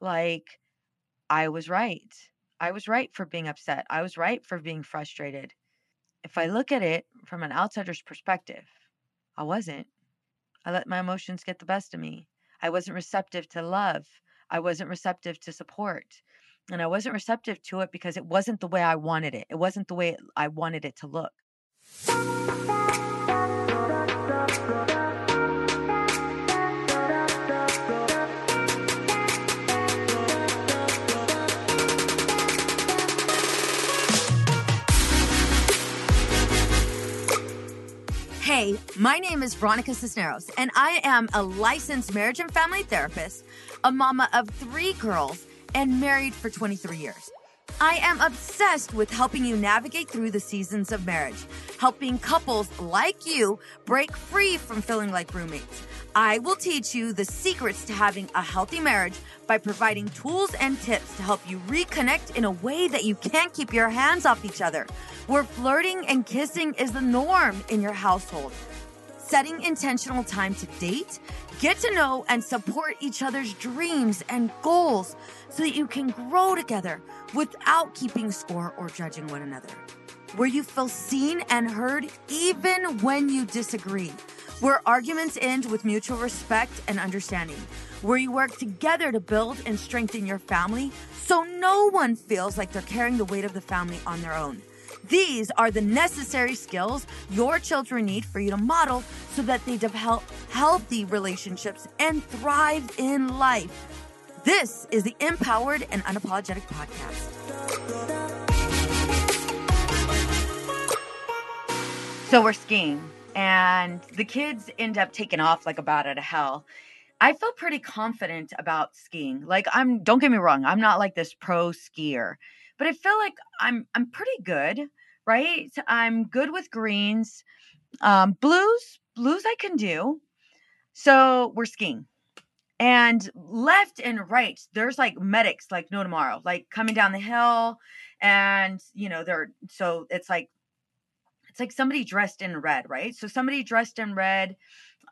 like I was right, I was right for being upset, I was right for being frustrated. If I look at it from an outsider's perspective, I wasn't. I let my emotions get the best of me. I wasn't receptive to love. I wasn't receptive to support. And I wasn't receptive to it because it wasn't the way I wanted it. It wasn't the way I wanted it to look. Hey, my name is Veronica Cisneros, and I am a licensed marriage and family therapist, a mama of three girls, and married for 23 years. I am obsessed with helping you navigate through the seasons of marriage, helping couples like you break free from feeling like roommates. I will teach you the secrets to having a healthy marriage by providing tools and tips to help you reconnect in a way that you can't keep your hands off each other, where flirting and kissing is the norm in your household. Setting intentional time to date, get to know and support each other's dreams and goals so that you can grow together without keeping score or judging one another. Where you feel seen and heard even when you disagree. Where arguments end with mutual respect and understanding. Where you work together to build and strengthen your family so no one feels like they're carrying the weight of the family on their own. These are the necessary skills your children need for you to model so that they develop healthy relationships and thrive in life. This is the Empowered and Unapologetic Podcast. So we're skiing, and the kids end up taking off like a bat out of hell. I feel pretty confident about skiing. Like I'm don't get me wrong, I'm not like this pro skier, but I feel like I'm I'm pretty good, right? I'm good with greens. Um blues, blues I can do. So we're skiing. And left and right, there's like medics like no tomorrow, like coming down the hill and you know, they're so it's like it's like somebody dressed in red, right? So somebody dressed in red.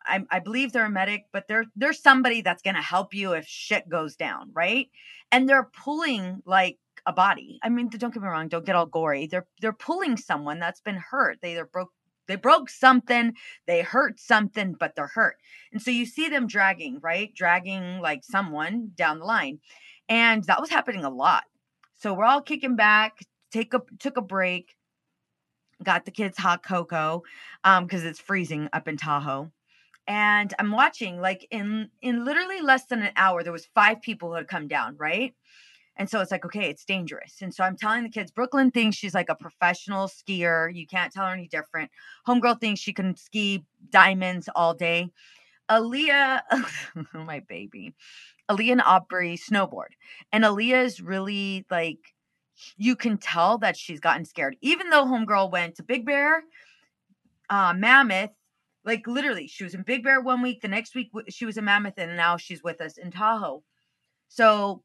I, I believe they're a medic, but they're they're somebody that's gonna help you if shit goes down, right? And they're pulling like a body. I mean, don't get me wrong, don't get all gory. They're they're pulling someone that's been hurt. They either broke they broke something, they hurt something, but they're hurt. And so you see them dragging, right? Dragging like someone down the line. And that was happening a lot. So we're all kicking back, take a took a break got the kids hot cocoa um because it's freezing up in tahoe and i'm watching like in in literally less than an hour there was five people who had come down right and so it's like okay it's dangerous. And so i'm telling the kids brooklyn thinks she's like a professional skier. You can't tell her any different. Homegirl thinks she can ski diamonds all day. Aaliyah my baby. Aaliyah and aubrey snowboard. And aaliyah is really like you can tell that she's gotten scared. Even though Homegirl went to Big Bear, uh, Mammoth, like literally, she was in Big Bear one week, the next week she was in Mammoth, and now she's with us in Tahoe. So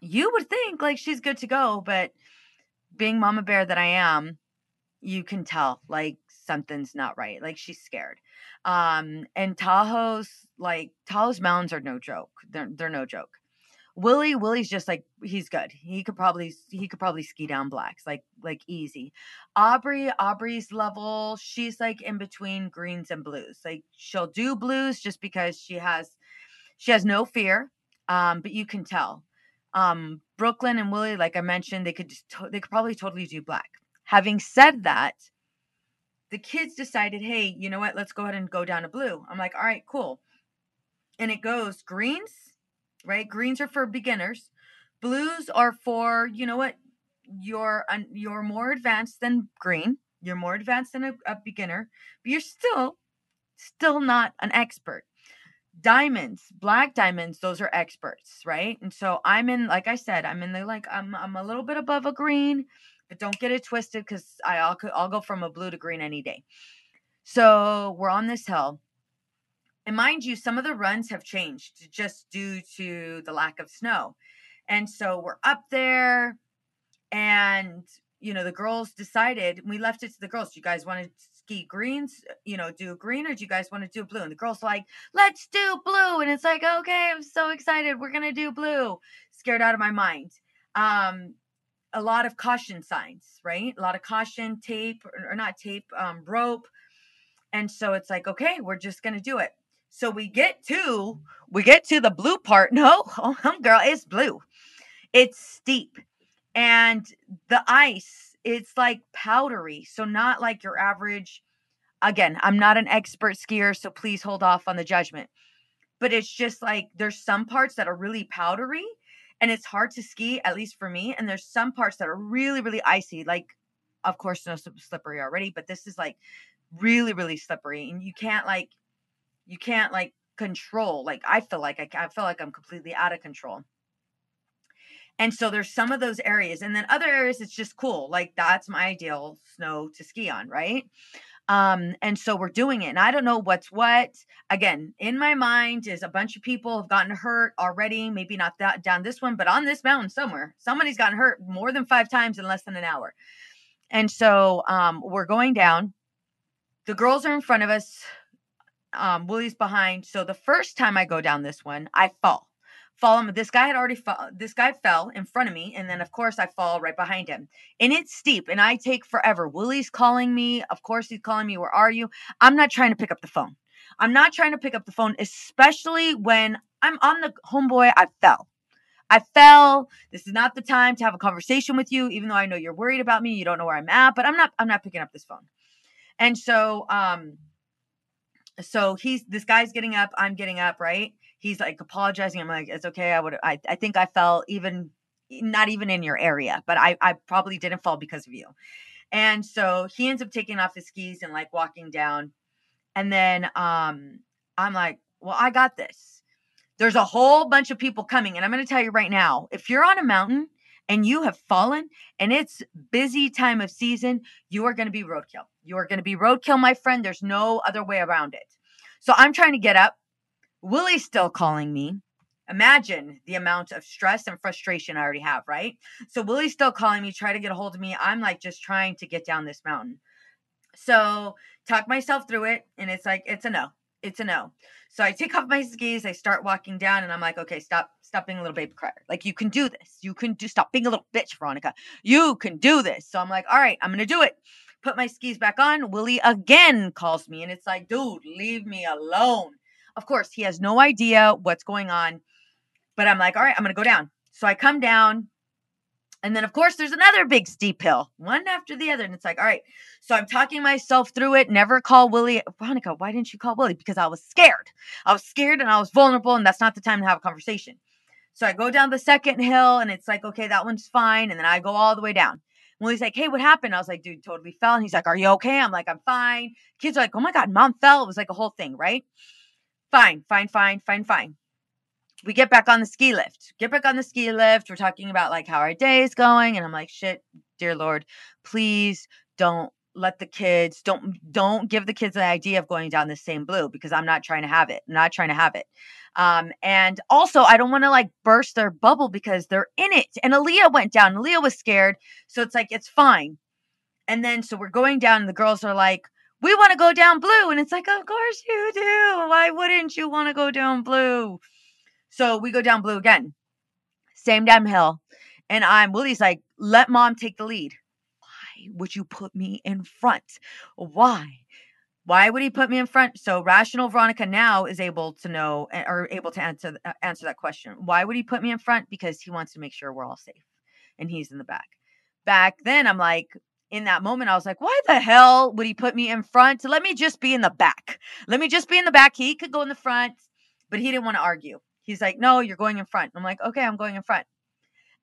you would think like she's good to go, but being Mama Bear that I am, you can tell like something's not right. Like she's scared. Um, and Tahoe's like Tahoe's mountains are no joke. They're they're no joke. Willie, Willie's just like he's good. He could probably he could probably ski down blacks like like easy. Aubrey, Aubrey's level, she's like in between greens and blues. Like she'll do blues just because she has she has no fear. Um, but you can tell. Um, Brooklyn and Willie, like I mentioned, they could to- they could probably totally do black. Having said that, the kids decided, hey, you know what? Let's go ahead and go down to blue. I'm like, all right, cool. And it goes greens, right? Greens are for beginners. Blues are for, you know what? You're you're more advanced than green. You're more advanced than a, a beginner, but you're still still not an expert. Diamonds, black diamonds, those are experts, right? And so I'm in, like I said, I'm in the like I'm I'm a little bit above a green, but don't get it twisted because I'll, I'll go from a blue to green any day. So we're on this hill. And mind you, some of the runs have changed just due to the lack of snow. And so we're up there, and you know, the girls decided we left it to the girls. You guys want to ski greens? You know, do green, or do you guys want to do blue? And the girls like, let's do blue. And it's like, okay, I'm so excited. We're gonna do blue. Scared out of my mind. Um, a lot of caution signs, right? A lot of caution tape, or, not tape, um, rope. And so it's like, okay, we're just gonna do it. So we get to we get to the blue part. No, oh, girl, it's blue. It's steep. And the ice, it's like powdery. So not like your average. Again, I'm not an expert skier, so please hold off on the judgment. But it's just like there's some parts that are really powdery and it's hard to ski, at least for me. And there's some parts that are really, really icy. Like, of course, no slippery already, but this is like really, really slippery. And you can't like you can't like control like i feel like I, I feel like i'm completely out of control and so there's some of those areas and then other areas it's just cool like that's my ideal snow to ski on right? Um and so we're doing it and i don't know what's what. Again in my mind is a bunch of people have gotten hurt already maybe not that down this one but on this mountain somewhere. Somebody's gotten hurt more than five times in less than an hour. And so um we're going down. The girls are in front of us um, Willie's behind. So the first time I go down this one, I fall. Fall. This guy had already fall. This guy fell in front of me, and then of course I fall right behind him. And it's steep, and I take forever. Willie's calling me. Of course he's calling me. Where are you? I'm not trying to pick up the phone. I'm not trying to pick up the phone, especially when I'm on the homeboy. I fell. I fell. This is not the time to have a conversation with you, even though I know you're worried about me. You don't know where I'm at, but I'm not. I'm not picking up this phone. And so, um, so he's this guy's getting up i'm getting up right he's like apologizing i'm like it's okay i would i, I think i fell even not even in your area but i i probably didn't fall because of you and so he ends up taking off his skis and like walking down and then um i'm like well i got this there's a whole bunch of people coming and i'm going to tell you right now if you're on a mountain and you have fallen and it's busy time of season, you are going to be roadkill. You are going to be roadkill, my friend. There's no other way around it. So I'm trying to get up. Willie's still calling me. Imagine the amount of stress and frustration I already have, right? So Willie's still calling me, try to get a hold of me. I'm like just trying to get down this mountain. So talk myself through it, and it's like it's a no. It's a no. So I take off my skis, I start walking down, and I'm like, okay, stop, stop being a little baby crier. Like you can do this. You can do stop being a little bitch, Veronica. You can do this. So I'm like, all right, I'm gonna do it. Put my skis back on. Willie again calls me, and it's like, dude, leave me alone. Of course, he has no idea what's going on. But I'm like, all right, I'm gonna go down. So I come down, and then, of course, there's another big steep hill, one after the other. And it's like, all right. So I'm talking myself through it. Never call Willie. Veronica, why didn't you call Willie? Because I was scared. I was scared and I was vulnerable, and that's not the time to have a conversation. So I go down the second hill, and it's like, okay, that one's fine. And then I go all the way down. Willie's like, hey, what happened? I was like, dude, totally fell. And he's like, are you okay? I'm like, I'm fine. Kids are like, oh my God, mom fell. It was like a whole thing, right? Fine, fine, fine, fine, fine we get back on the ski lift. Get back on the ski lift. We're talking about like how our day is going. And I'm like, shit, dear Lord, please don't let the kids don't don't give the kids the idea of going down the same blue because I'm not trying to have it. I'm not trying to have it. Um, and also I don't want to like burst their bubble because they're in it. And Aaliyah went down. Aaliyah was scared. So it's like it's fine. And then so we're going down, and the girls are like, we want to go down blue. And it's like, of course you do. Why wouldn't you want to go down blue? So we go down blue again. Same damn hill. And I'm Willie's like, let mom take the lead. Why would you put me in front? Why? Why would he put me in front? So rational Veronica now is able to know eh, or able to answer uh, answer that question. Why would he put me in front? Because he wants to make sure we're all safe, and he's in the back. Back then, I'm like, in that moment, I was like, why the hell would he put me in front? Let me just be in the back. Let me just be in the back. He could go in the front, but he didn't want to argue. He's like, no, you're going in front. I'm like, okay, I'm going in front.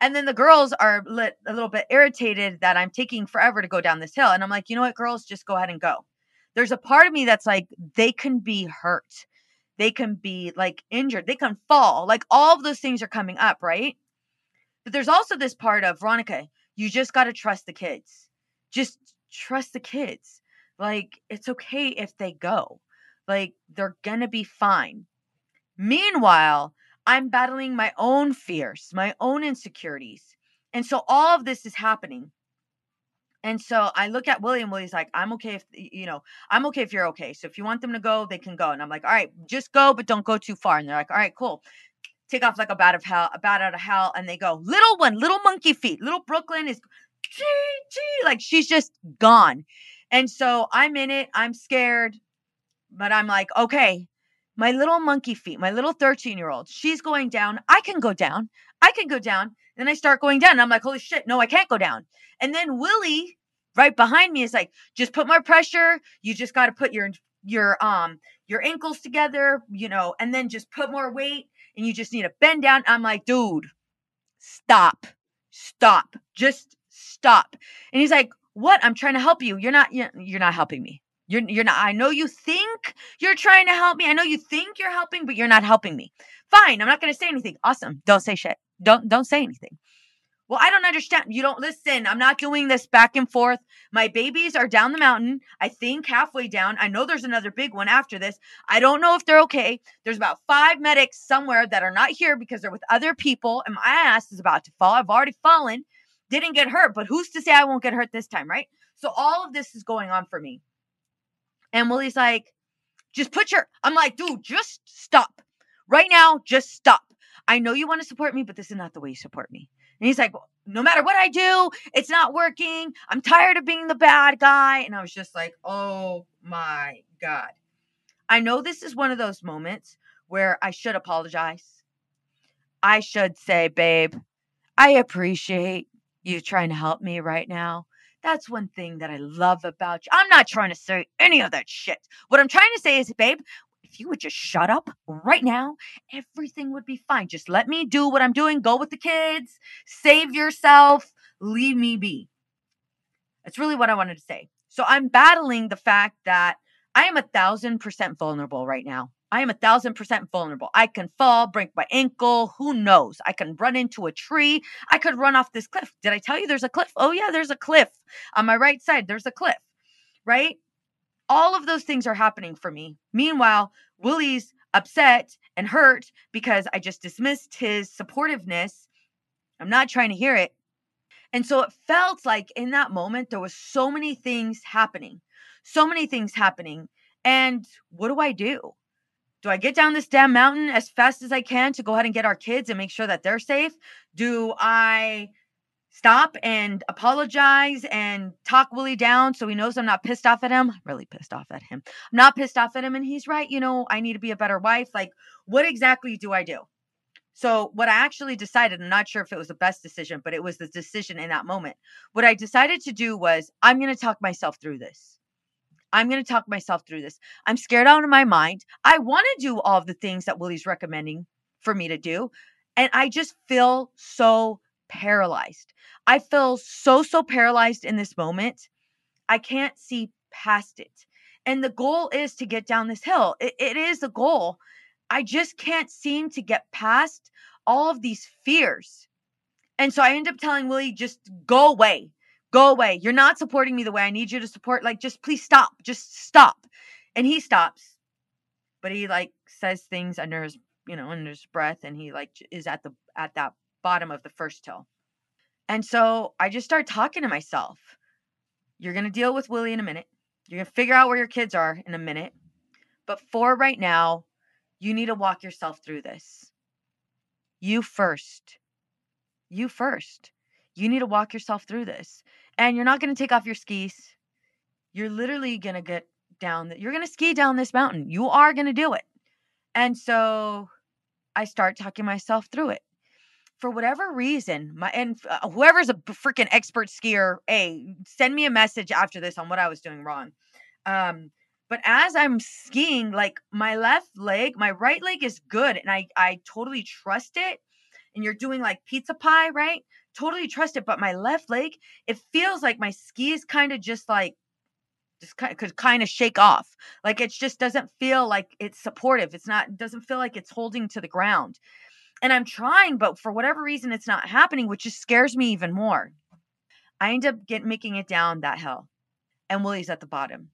And then the girls are lit, a little bit irritated that I'm taking forever to go down this hill. And I'm like, you know what, girls, just go ahead and go there's a part of me that's like they can be hurt they can be like injured they can fall like all of those things are coming up right but there's also this part of veronica you just got to trust the kids just trust the kids like it's okay if they go like they're gonna be fine meanwhile i'm battling my own fears my own insecurities and so all of this is happening and so I look at William. Willie's like, I'm okay if you know, I'm okay if you're okay. So if you want them to go, they can go. And I'm like, all right, just go, but don't go too far. And they're like, all right, cool. Take off like a bat of hell, a bat out of hell, and they go, little one, little monkey feet, little Brooklyn is, gee, gee, like she's just gone. And so I'm in it. I'm scared, but I'm like, okay, my little monkey feet, my little 13 year old, she's going down. I can go down. I can go down. Then I start going down. And I'm like, holy shit, no, I can't go down. And then Willie right behind me is like, just put more pressure. You just got to put your your um your ankles together, you know, and then just put more weight and you just need to bend down. I'm like, dude, stop. Stop. Just stop. And he's like, "What? I'm trying to help you. You're not you're not helping me. You're you're not I know you think you're trying to help me. I know you think you're helping, but you're not helping me. Fine, I'm not going to say anything. Awesome. Don't say shit. Don't don't say anything. Well, I don't understand. You don't listen. I'm not doing this back and forth. My babies are down the mountain. I think halfway down. I know there's another big one after this. I don't know if they're okay. There's about five medics somewhere that are not here because they're with other people, and my ass is about to fall. I've already fallen. Didn't get hurt, but who's to say I won't get hurt this time, right? So all of this is going on for me. And Willie's like, just put your, I'm like, dude, just stop. Right now, just stop. I know you want to support me, but this is not the way you support me. And he's like, no matter what I do, it's not working. I'm tired of being the bad guy. And I was just like, oh my God. I know this is one of those moments where I should apologize. I should say, babe, I appreciate you trying to help me right now. That's one thing that I love about you. I'm not trying to say any of that shit. What I'm trying to say is, babe, if you would just shut up right now, everything would be fine. Just let me do what I'm doing. Go with the kids, save yourself, leave me be. That's really what I wanted to say. So I'm battling the fact that I am a thousand percent vulnerable right now. I am a thousand percent vulnerable. I can fall, break my ankle. Who knows? I can run into a tree. I could run off this cliff. Did I tell you there's a cliff? Oh, yeah, there's a cliff. On my right side, there's a cliff, right? all of those things are happening for me. Meanwhile, Willie's upset and hurt because I just dismissed his supportiveness. I'm not trying to hear it. And so it felt like in that moment there was so many things happening. So many things happening. And what do I do? Do I get down this damn mountain as fast as I can to go ahead and get our kids and make sure that they're safe? Do I stop and apologize and talk Willie down so he knows I'm not pissed off at him. I'm really pissed off at him. I'm not pissed off at him and he's right, you know, I need to be a better wife. Like, what exactly do I do? So, what I actually decided, I'm not sure if it was the best decision, but it was the decision in that moment. What I decided to do was, I'm going to talk myself through this. I'm going to talk myself through this. I'm scared out of my mind. I want to do all the things that Willie's recommending for me to do. And I just feel so paralyzed. I feel so, so paralyzed in this moment. I can't see past it. And the goal is to get down this hill. it, it is the goal. I just can't seem to get past all of these fears. And so I end up telling Willie, just go away. Go away. You're not supporting me the way I need you to support. Like, just please stop. Just stop. And he stops. But he like says things under his, you know, under his breath and he like is at the at that bottom of the first hill. And so I just start talking to myself. You're to deal with Willie in a minute. You're to figure out where your kids are in a minute. But for right now, you need to walk yourself through this. You first. You first. You need to walk yourself through this. And you're not going to take off your skis. You're literally going to get down that you're going to ski down this mountain. You are going to do it. And so I start talking myself through it. For whatever reason, my and uh, whoever's a freaking expert skier, hey, send me a message after this on what I was doing wrong. Um, but as I'm skiing, like my left leg, my right leg is good, and I I totally trust it. And you're doing like pizza pie, right? Totally trust it. But my left leg, it feels like my ski is kind of just like just kind of, could kind of shake off. Like it just doesn't feel like it's supportive. It's not doesn't feel like it's holding to the ground. And I'm trying, but for whatever reason, it's not happening, which just scares me even more. I end up getting making it down that hill, and Willie's at the bottom,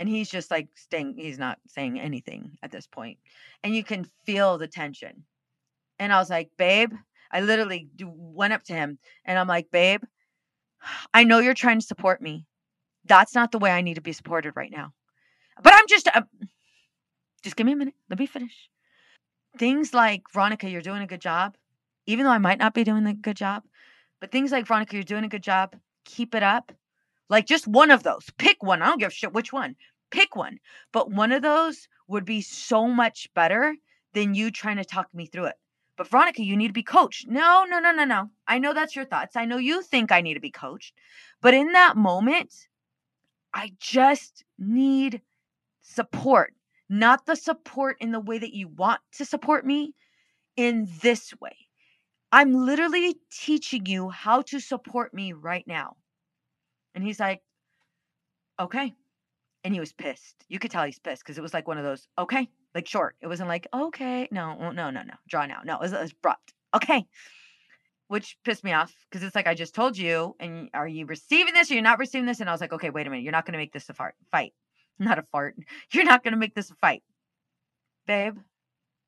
and he's just like staying. He's not saying anything at this point, and you can feel the tension. And I was like, "Babe," I literally went up to him, and I'm like, "Babe, I know you're trying to support me, that's not the way I need to be supported right now. But I'm just, uh, just give me a minute. Let me finish. Things like, Veronica, you're doing a good job, even though I might not be doing a good job. But things like, Veronica, you're doing a good job. Keep it up. Like just one of those. Pick one. I don't give a shit which one. Pick one. But one of those would be so much better than you trying to talk me through it. But Veronica, you need to be coached. No, no, no, no, no. I know that's your thoughts. I know you think I need to be coached. But in that moment, I just need support, not the support in the way that you want to support me, in this way. I'm literally teaching you how to support me right now. And he's like, okay. And he was pissed. You could tell he's pissed because it was like one of those, okay, like short. It wasn't like, okay, no, no, no, no, draw now. No, it was, it was abrupt. Okay which pissed me off because it's like I just told you, and are you receiving this or you're not receiving this? And I was like, okay, wait a minute, you're not going to make this a fart fight, not a fart. You're not going to make this a fight, babe.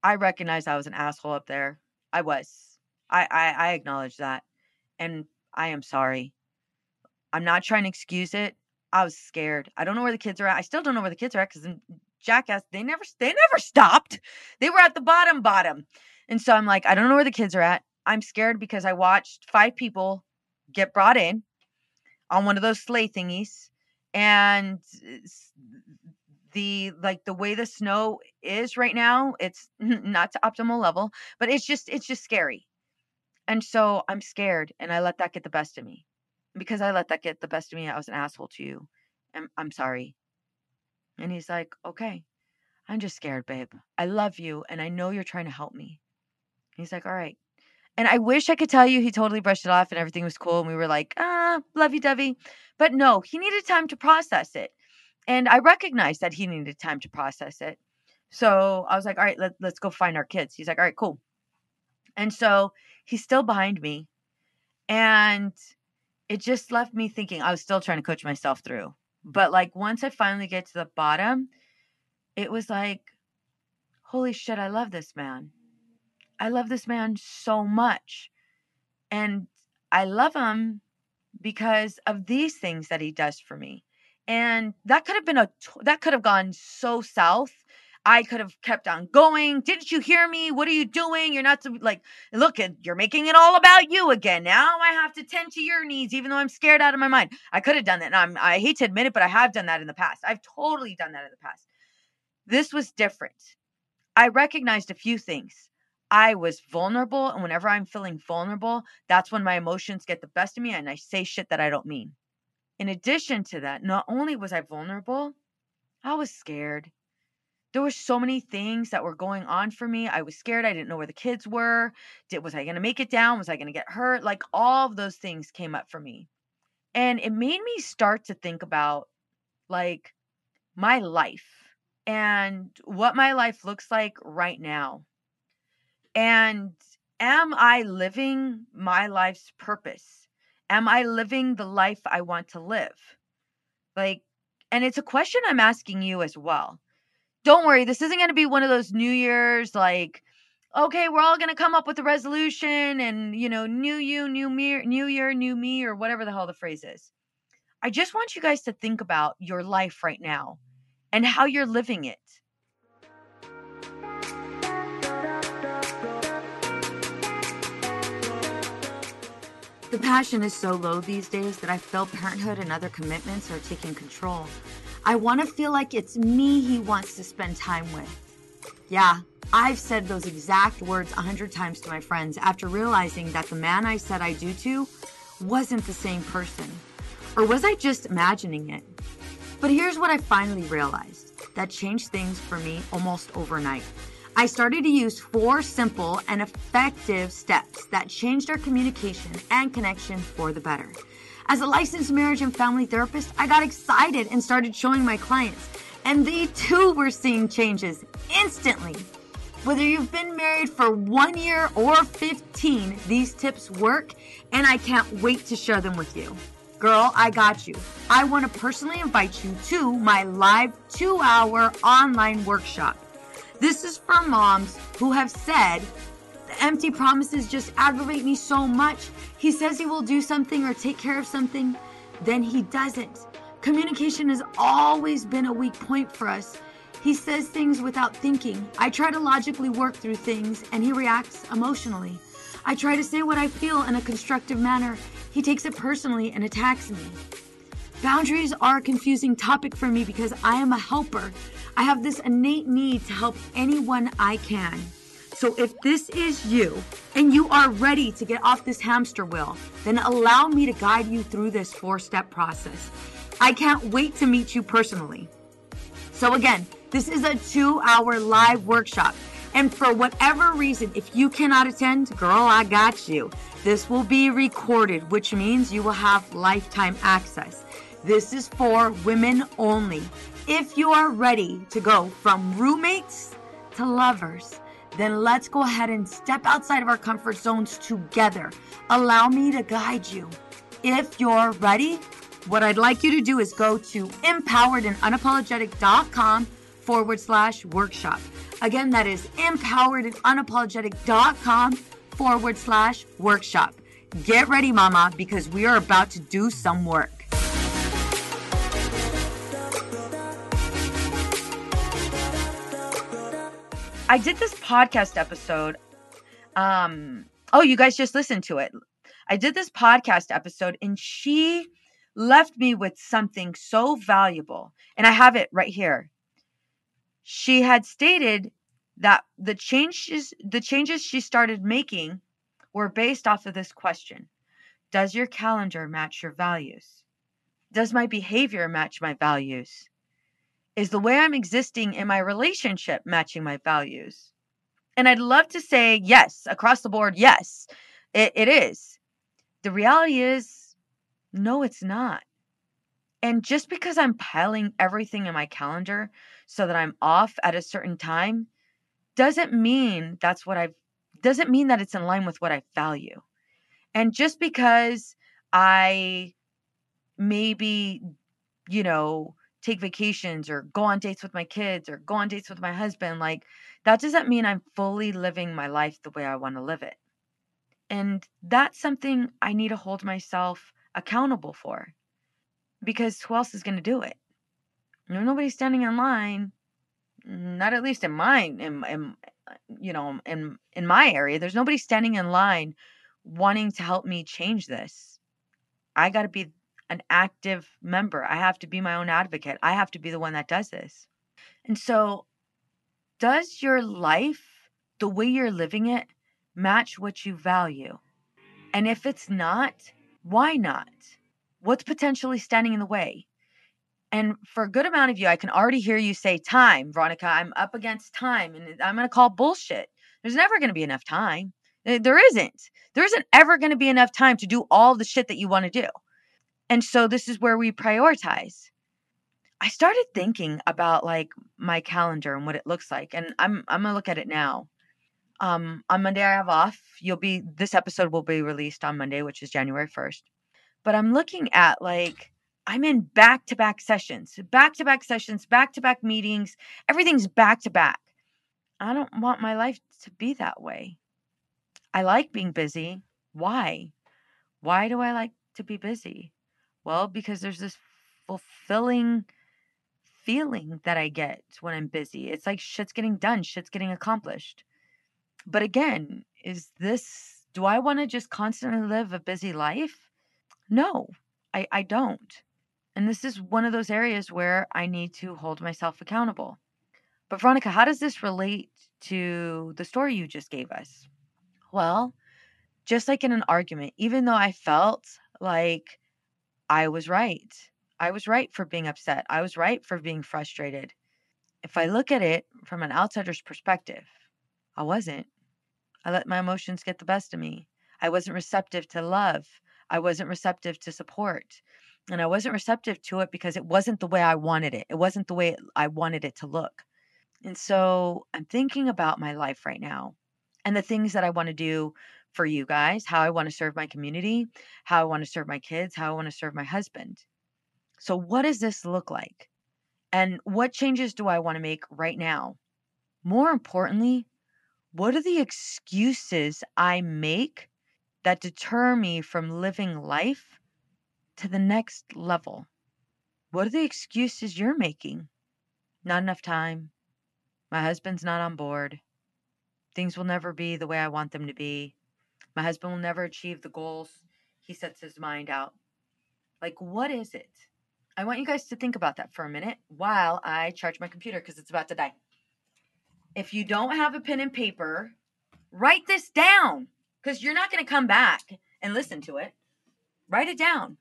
I recognize I was an asshole up there. I was. I, I I acknowledge that, and I am sorry. I'm not trying to excuse it. I was scared. I don't know where the kids are at. I still don't know where the kids are at because Jackass they never they never stopped. They were at the bottom bottom, and so I'm like I don't know where the kids are at. I'm scared because I watched five people get brought in on one of those sleigh thingies and the like the way the snow is right now it's not to optimal level but it's just it's just scary. And so i'm scared and i let that get the best of me. Because i let that get the best of me i was an asshole to you. And i'm sorry and he's like okay i'm just scared babe i love you and i know you're trying to help me he's like all right and I wish I could tell you he totally brushed it off and everything was cool. And we were like, ah, love you, dovey. But no, he needed time to process it. And I recognized that he needed time to process it. So I was like, all right, let, let's go find our kids. He's like, all right, cool. And so he's still behind me. And it just left me thinking, I was still trying to coach myself through. But like once I finally get to the bottom, it was like, holy shit, I love this man. I love this man so much. And I love him because of these things that he does for me. And that could have been a that could have gone so south. I could have kept on going. Didn't you hear me? What are you doing? You're not to, like look you're making it all about you again. Now I have to tend to your needs even though I'm scared out of my mind. I could have done that. And I'm I hate to admit it, but I have done that in the past. I've totally done that in the past. This was different. I recognized a few things. I was vulnerable. And whenever I'm feeling vulnerable, that's when my emotions get the best of me and I say shit that I don't mean. In addition to that, not only was I vulnerable, I was scared. There were so many things that were going on for me. I was scared. I didn't know where the kids were. Did was I going to make it down? Was I going to get hurt? Like all of those things came up for me. And it made me start to think about like my life and what my life looks like right now. And am I living my life's purpose? Am I living the life I want to live? Like, and it's a question I'm asking you as well. Don't worry, this isn't going to be one of those New Year's, like, okay, we're all going to come up with a resolution and, you know, new you, new me, new year, new me, or whatever the hell the phrase is. I just want you guys to think about your life right now and how you're living it. The passion is so low these days that I feel parenthood and other commitments are taking control. I want to feel like it's me he wants to spend time with. Yeah, I've said those exact words a hundred times to my friends after realizing that the man I said I do to wasn't the same person. Or was I just imagining it? But here's what I finally realized that changed things for me almost overnight. I started to use four simple and effective steps that changed our communication and connection for the better. As a licensed marriage and family therapist, I got excited and started showing my clients, and they too were seeing changes instantly. Whether you've been married for one year or 15, these tips work, and I can't wait to share them with you. Girl, I got you. I want to personally invite you to my live two hour online workshop. This is for moms who have said, the empty promises just aggravate me so much. He says he will do something or take care of something, then he doesn't. Communication has always been a weak point for us. He says things without thinking. I try to logically work through things, and he reacts emotionally. I try to say what I feel in a constructive manner. He takes it personally and attacks me. Boundaries are a confusing topic for me because I am a helper. I have this innate need to help anyone I can. So if this is you and you are ready to get off this hamster wheel, then allow me to guide you through this four step process. I can't wait to meet you personally. So again, this is a two hour live workshop. And for whatever reason, if you cannot attend, girl, I got you. This will be recorded, which means you will have lifetime access. This is for women only. If you are ready to go from roommates to lovers, then let's go ahead and step outside of our comfort zones together. Allow me to guide you. If you're ready, what I'd like you to do is go to empoweredandunapologetic.com forward slash workshop. Again, that is empoweredandunapologetic.com forward slash workshop. Get ready, mama, because we are about to do some work. I did this podcast episode. Um, oh, you guys just listened to it. I did this podcast episode and she left me with something so valuable. And I have it right here. She had stated that the changes the changes she started making were based off of this question. Does your calendar match your values? Does my behavior match my values? Is the way I'm existing in my relationship matching my values? And I'd love to say yes, across the board, yes, it, it is. The reality is, no, it's not. And just because I'm piling everything in my calendar so that I'm off at a certain time doesn't mean that's what I've, doesn't mean that it's in line with what I value. And just because I maybe, you know, take vacations or go on dates with my kids or go on dates with my husband. Like, that doesn't mean I'm fully living my life the way I want to live it. And that's something I need to hold myself accountable for because who else is going to do it? Know, nobody's standing in line, not at least in mine, in, in, you know, in, in my area. There's nobody standing in line wanting to help me change this. I got to be an active member. I have to be my own advocate. I have to be the one that does this. And so, does your life, the way you're living it, match what you value? And if it's not, why not? What's potentially standing in the way? And for a good amount of you, I can already hear you say, Time, Veronica, I'm up against time and I'm going to call bullshit. There's never going to be enough time. There isn't. There isn't ever going to be enough time to do all the shit that you want to do. And so this is where we prioritize. I started thinking about like my calendar and what it looks like. And I'm I'm gonna look at it now. Um on Monday I have off. You'll be this episode will be released on Monday, which is January 1st. But I'm looking at like I'm in back to back sessions, back to back sessions, back to back meetings. Everything's back to back. I don't want my life to be that way. I like being busy. Why? Why do I like to be busy? Well, because there's this fulfilling feeling that I get when I'm busy. It's like shit's getting done, shit's getting accomplished. But again, is this, do I want to just constantly live a busy life? No, I, I don't. And this is one of those areas where I need to hold myself accountable. But, Veronica, how does this relate to the story you just gave us? Well, just like in an argument, even though I felt like I was right, I was right for being upset, I was right for being frustrated. If I look at it from an outsider's perspective, I wasn't. I let my emotions get the best of me. I wasn't receptive to love. I wasn't receptive to support. And I wasn't receptive to it because it wasn't the way I wanted it. It wasn't the way I wanted it to look. And so I'm thinking about my life right now and the things that I want to do for you guys, how I want to serve my community, how I want to serve my kids, how I want to serve my husband. So, what does this look like? And what changes do I want to make right now? More importantly, what are the excuses I make that deter me from living life to the next level? What are the excuses you're making? Not enough time. My husband's not on board. Things will never be the way I want them to be. My husband will never achieve the goals he sets his mind out. Like, what is it? I want you guys to think about that for a minute while I charge my computer because it's about to die. If you don't have a pen and paper, write this down because you're not going to come back and listen to it. Write it down.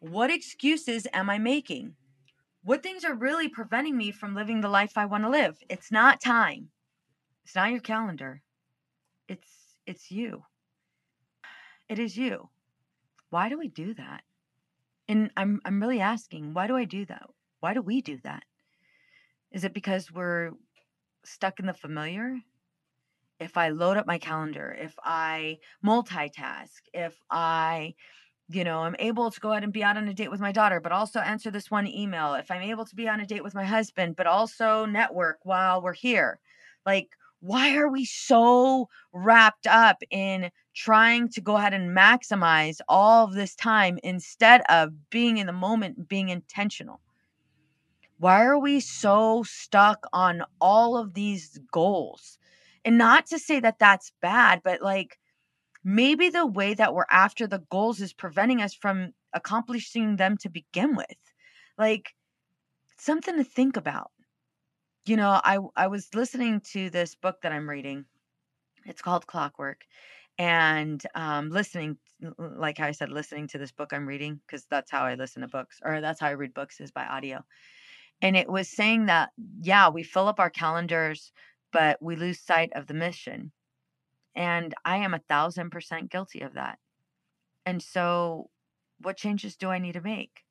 What excuses am I making? What things are really preventing me from living the life I want to live? It's not time. It's not your calendar. It's it's you. It is you. Why do we do that? And I'm I'm really asking, why do I do that? Why do we do that? Is it because we're stuck in the familiar? If I load up my calendar, if I multitask, if I you know, I'm able to go out and be out on a date with my daughter, but also answer this one email. If I'm able to be on a date with my husband, but also network while we're here. Like, why are we so wrapped up in trying to go ahead and maximize all of this time instead of being in the moment, being intentional? Why are we so stuck on all of these goals? And not to say that that's bad, but like maybe the way that we're after the goals is preventing us from accomplishing them to begin with. Like something to think about. You know, I I was listening to this book that I'm reading. It's called Clockwork and um, listening like i said listening to this book i'm reading because that's how i listen to books or that's how i read books is by audio and it was saying that, yeah, we fill up our calendars, but we lose sight of the mission. And I am a thousand percent guilty of that. And so, what changes do I need to make?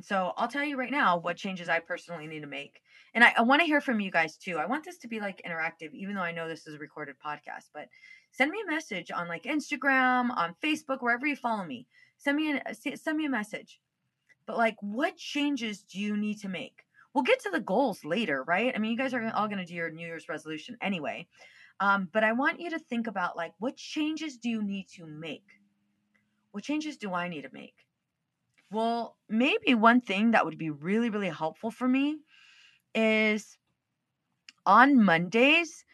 So, I'll tell you right now what changes I personally need to make. And I, I want to hear from you guys too. I want this to be like interactive, even though I know this is a recorded podcast, but send me a message on like Instagram, on Facebook, wherever you follow me. Send me a send me a message. But like, what changes do you need to make? We'll get to the goals later, right? I mean, you guys are all going to do your New Year's resolution anyway. Um, but I want you to think about like, what changes do you need to make? What changes do I need to make? Well, maybe one thing that would be really, really helpful for me is on Mondays,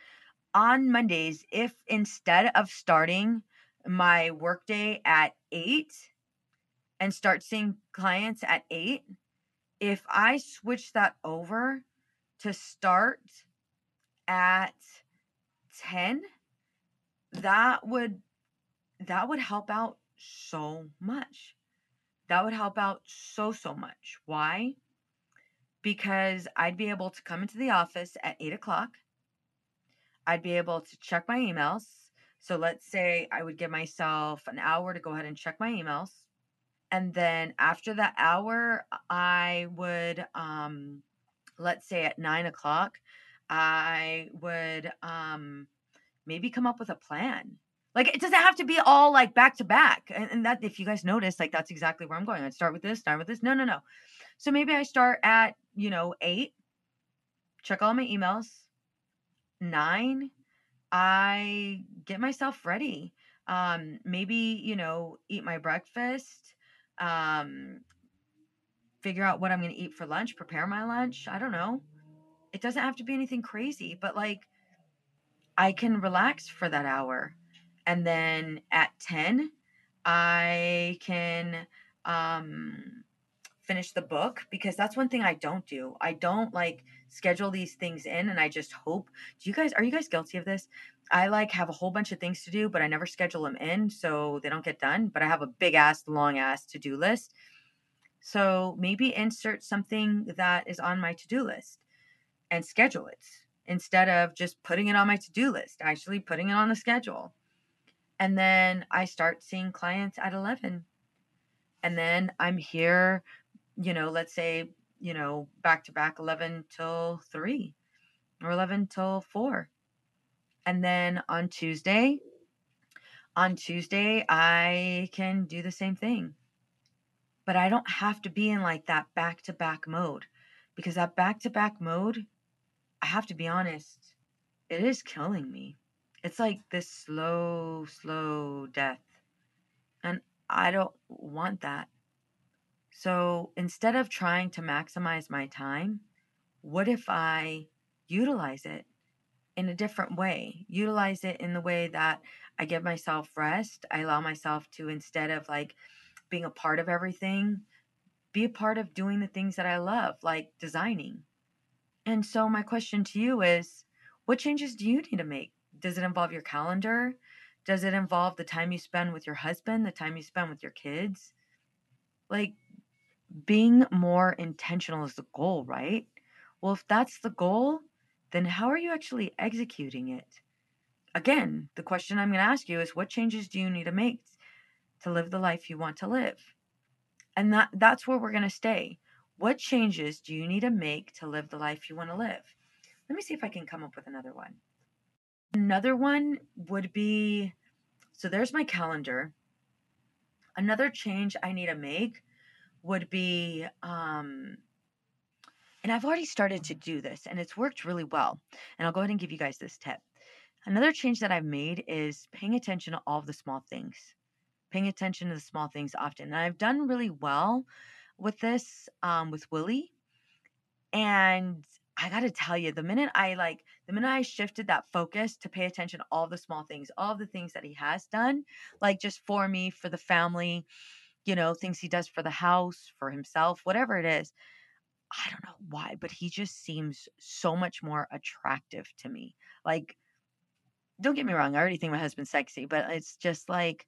on Mondays, if instead of starting my workday at eight and start seeing clients at eight, if I switch that over to start at 10, that would that would help out so much. That would help out so so much. Why? Because I'd be able to come into the office at eight o'clock. I'd be able to check my emails. So let's say I would give myself an hour to go ahead and check my emails and then after that hour i would um let's say at nine o'clock i would um maybe come up with a plan like it doesn't have to be all like back to back and, and that if you guys notice like that's exactly where i'm going i'd start with this start with this no no no so maybe i start at you know eight check all my emails nine i get myself ready um maybe you know eat my breakfast um, figure out what I'm going to eat for lunch, prepare my lunch. I don't know. It doesn't have to be anything crazy, but like I can relax for that hour. And then at 10, I can um, finish the book because that's one thing I don't do. I don't like schedule these things in and I just hope. Do you guys are you guys guilty of this? I like have a whole bunch of things to do, but I never schedule them in so they don't get done. But I have a big ass, long ass to do list. So maybe insert something that is on my to do list and schedule it instead of just putting it on my to do list, actually putting it on the schedule. And then I start seeing clients at 11. And then I'm here, you know, let's say, you know, back to back 11 till 3 or 11 till 4 and then on Tuesday, on Tuesday, I can do the same thing. But I don't have to be in like that back to back mode because that back to back mode, I have to be honest, it is killing me. It's like this slow, slow death. And I don't want that. So instead of trying to maximize my time, what if I utilize it? in a different way. Utilize it in the way that I give myself rest. I allow myself to, instead of like being a part of everything, be a part of doing the things that I love, like designing. And so, my question to you is what changes do you need to make? Does it involve your calendar? Does it involve the time you spend with your husband, the time you spend with your kids? Like, being more intentional is the goal, right? Well, if that's the goal, then how are you actually executing it? Again, the question I'm going to ask you is what changes do you need to make to live the life you want to live? And that that's where we're going to stay. What changes do you need to make to live the life you want to live? Let me see if I can come up with another one. Another one would be so there's my calendar. Another change I need to make would be um, and I've already started to do this and it's worked really well. And I'll go ahead and give you guys this tip. Another change that I've made is paying attention to all the small things, paying attention to the small things often. And I've done really well with this um, with Willie. And I got to tell you, the minute I like, the minute I shifted that focus to pay attention to all the small things, all the things that he has done, like just for me, for the family, you know, things he does for the house, for himself, whatever it is, I don't know why, but he just seems so much more attractive to me. Like, don't get me wrong, I already think my husband's sexy, but it's just like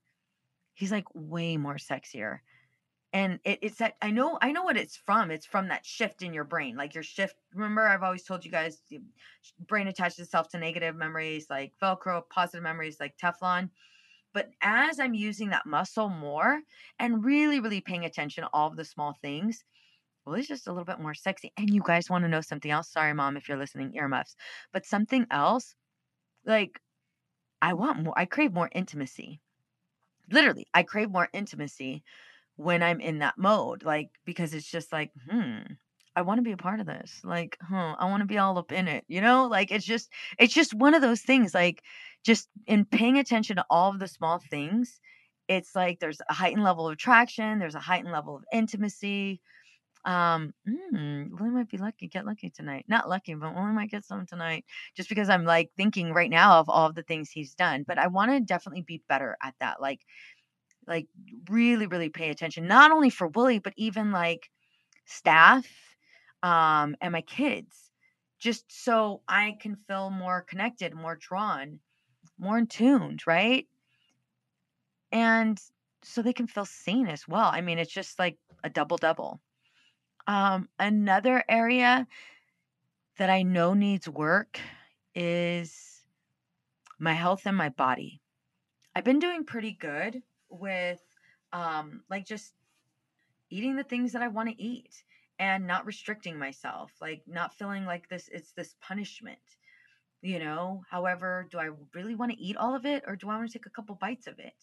he's like way more sexier. And it, it's that I know I know what it's from. It's from that shift in your brain, like your shift. Remember, I've always told you guys, brain attaches itself to negative memories, like Velcro, positive memories, like Teflon. But as I'm using that muscle more and really, really paying attention to all of the small things, well, it's just a little bit more sexy. And you guys want to know something else? Sorry, mom, if you're listening, earmuffs. But something else, like I want more, I crave more intimacy. Literally, I crave more intimacy when I'm in that mode. Like, because it's just like, hmm, I want to be a part of this. Like, huh, I want to be all up in it. You know, like it's just, it's just one of those things. Like, just in paying attention to all of the small things, it's like there's a heightened level of attraction, there's a heightened level of intimacy um, mm, we might be lucky, get lucky tonight. Not lucky, but we might get some tonight. Just because I'm like thinking right now of all of the things he's done. But I want to definitely be better at that. Like, like really, really pay attention. Not only for Willie, but even like staff, um, and my kids. Just so I can feel more connected, more drawn, more in tuned, right? And so they can feel seen as well. I mean, it's just like a double double. Um, another area that I know needs work is my health and my body. I've been doing pretty good with um, like just eating the things that I want to eat and not restricting myself, like not feeling like this it's this punishment. You know, however, do I really want to eat all of it or do I want to take a couple bites of it?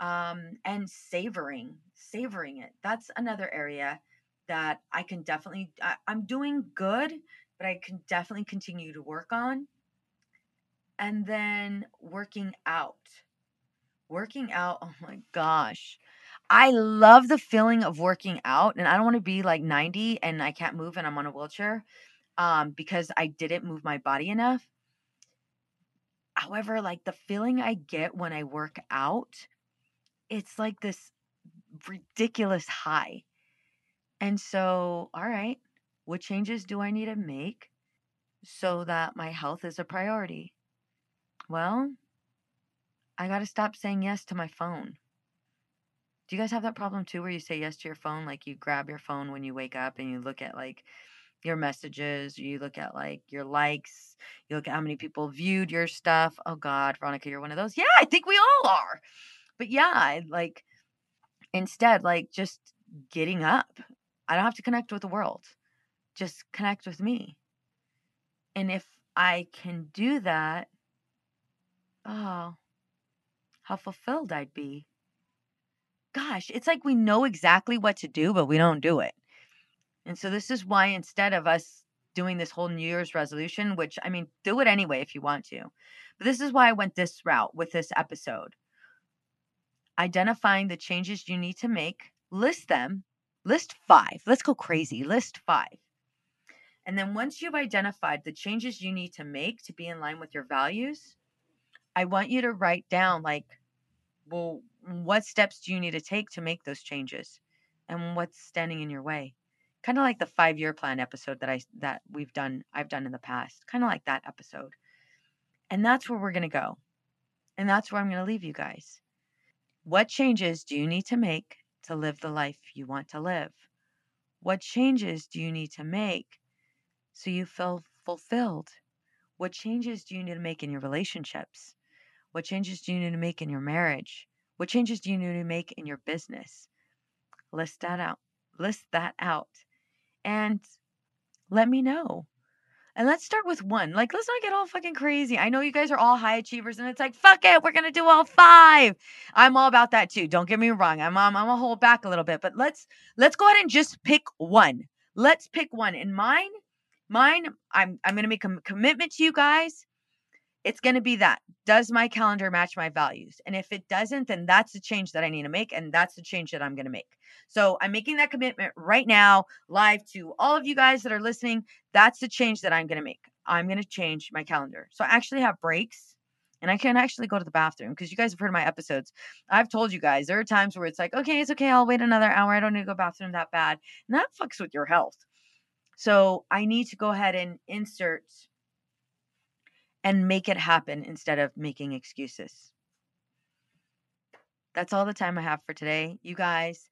Um, and savoring, savoring it. That's another area that I can definitely, I, I'm doing good, but I can definitely continue to work on. And then working out. Working out, oh my gosh. I love the feeling of working out, and I don't want to be like 90 and I can't move and I'm on a wheelchair um, because I didn't move my body enough. However, like the feeling I get when I work out, it's like this ridiculous high And so, all right, what changes do I need to make so that my health is a priority? Well, I got to stop saying yes to my phone. Do you guys have that problem too where you say yes to your phone? Like you grab your phone when you wake up and you look at like your messages, you look at like your likes, you look at how many people viewed your stuff. Oh God, Veronica, you're one of those. Yeah, I think we all are. But yeah, like instead, like just getting up. I don't have to connect with the world. Just connect with me. And if I can do that, oh, how fulfilled I'd be. Gosh, it's like we know exactly what to do, but we don't do it. And so this is why instead of us doing this whole New Year's resolution, which I mean, do it anyway if you want to. But this is why I went this route with this episode. Identifying the changes you need to make, list them, list five. Let's go crazy. List five. And then once you've identified the changes you need to make to be in line with your values, I want you to write down like, well, what steps do you need to take to make those changes? And what's standing in your way? kind of like the five year plan episode that I that we've done I've done in the past, kind of like that episode. And that's where we're to go. And that's where I'm to leave you guys. What changes do you need to make to live the life you want to live? What changes do you need to make so you feel fulfilled? What changes do you need to make in your relationships? What changes do you need to make in your marriage? What changes do you need to make in your business? List that out. List that out and let me know. And let's start with one. Like, let's not get all fucking crazy. I know you guys are all high achievers, and it's like, fuck it, we're gonna do all five. I'm all about that too. Don't get me wrong. I'm I'm, I'm gonna hold back a little bit, but let's let's go ahead and just pick one. Let's pick one. And mine, mine, I'm I'm gonna make a commitment to you guys it's going to be that. Does my calendar match my values? And if it doesn't, then that's the change that I need to make. And that's the change that I'm going to make. So I'm making that commitment right now, live to all of you guys that are listening. That's the change that I'm going to make. I'm going to change my calendar. So I actually have breaks and I can actually go to the bathroom because you guys have heard my episodes. I've told you guys there are times where it's like, okay, it's okay. I'll wait another hour. I don't need to go bathroom that bad. And that fucks with your health. So I need to go ahead and insert and make it happen instead of making excuses. That's all the time I have for today. You guys,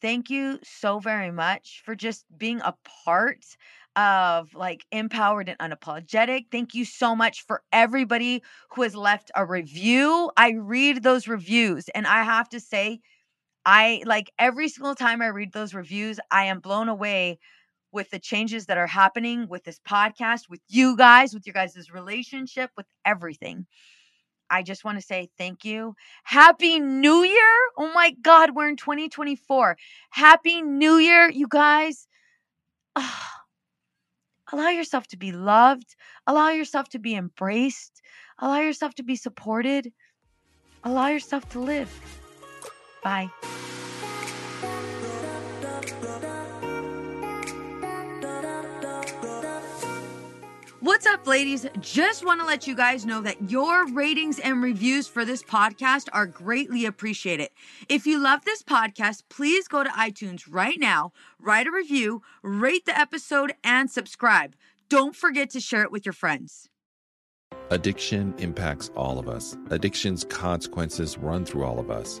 thank you so very much for just being a part of like empowered and unapologetic. Thank you so much for everybody who has left a review. I read those reviews and I have to say, I like every single time I read those reviews, I am blown away with the changes that are happening with this podcast, with you guys, with your guys' relationship, with everything. I just want to say thank you. Happy New Year. Oh my God, we're in 2024. Happy New Year, you guys. Oh, allow yourself to be loved, allow yourself to be embraced, allow yourself to be supported, allow yourself to live. Bye. What's up, ladies? Just want to let you guys know that your ratings and reviews for this podcast are greatly appreciated. If you love this podcast, please go to iTunes right now, write a review, rate the episode, and subscribe. Don't forget to share it with your friends. Addiction impacts all of us. Addiction's consequences run through all of us.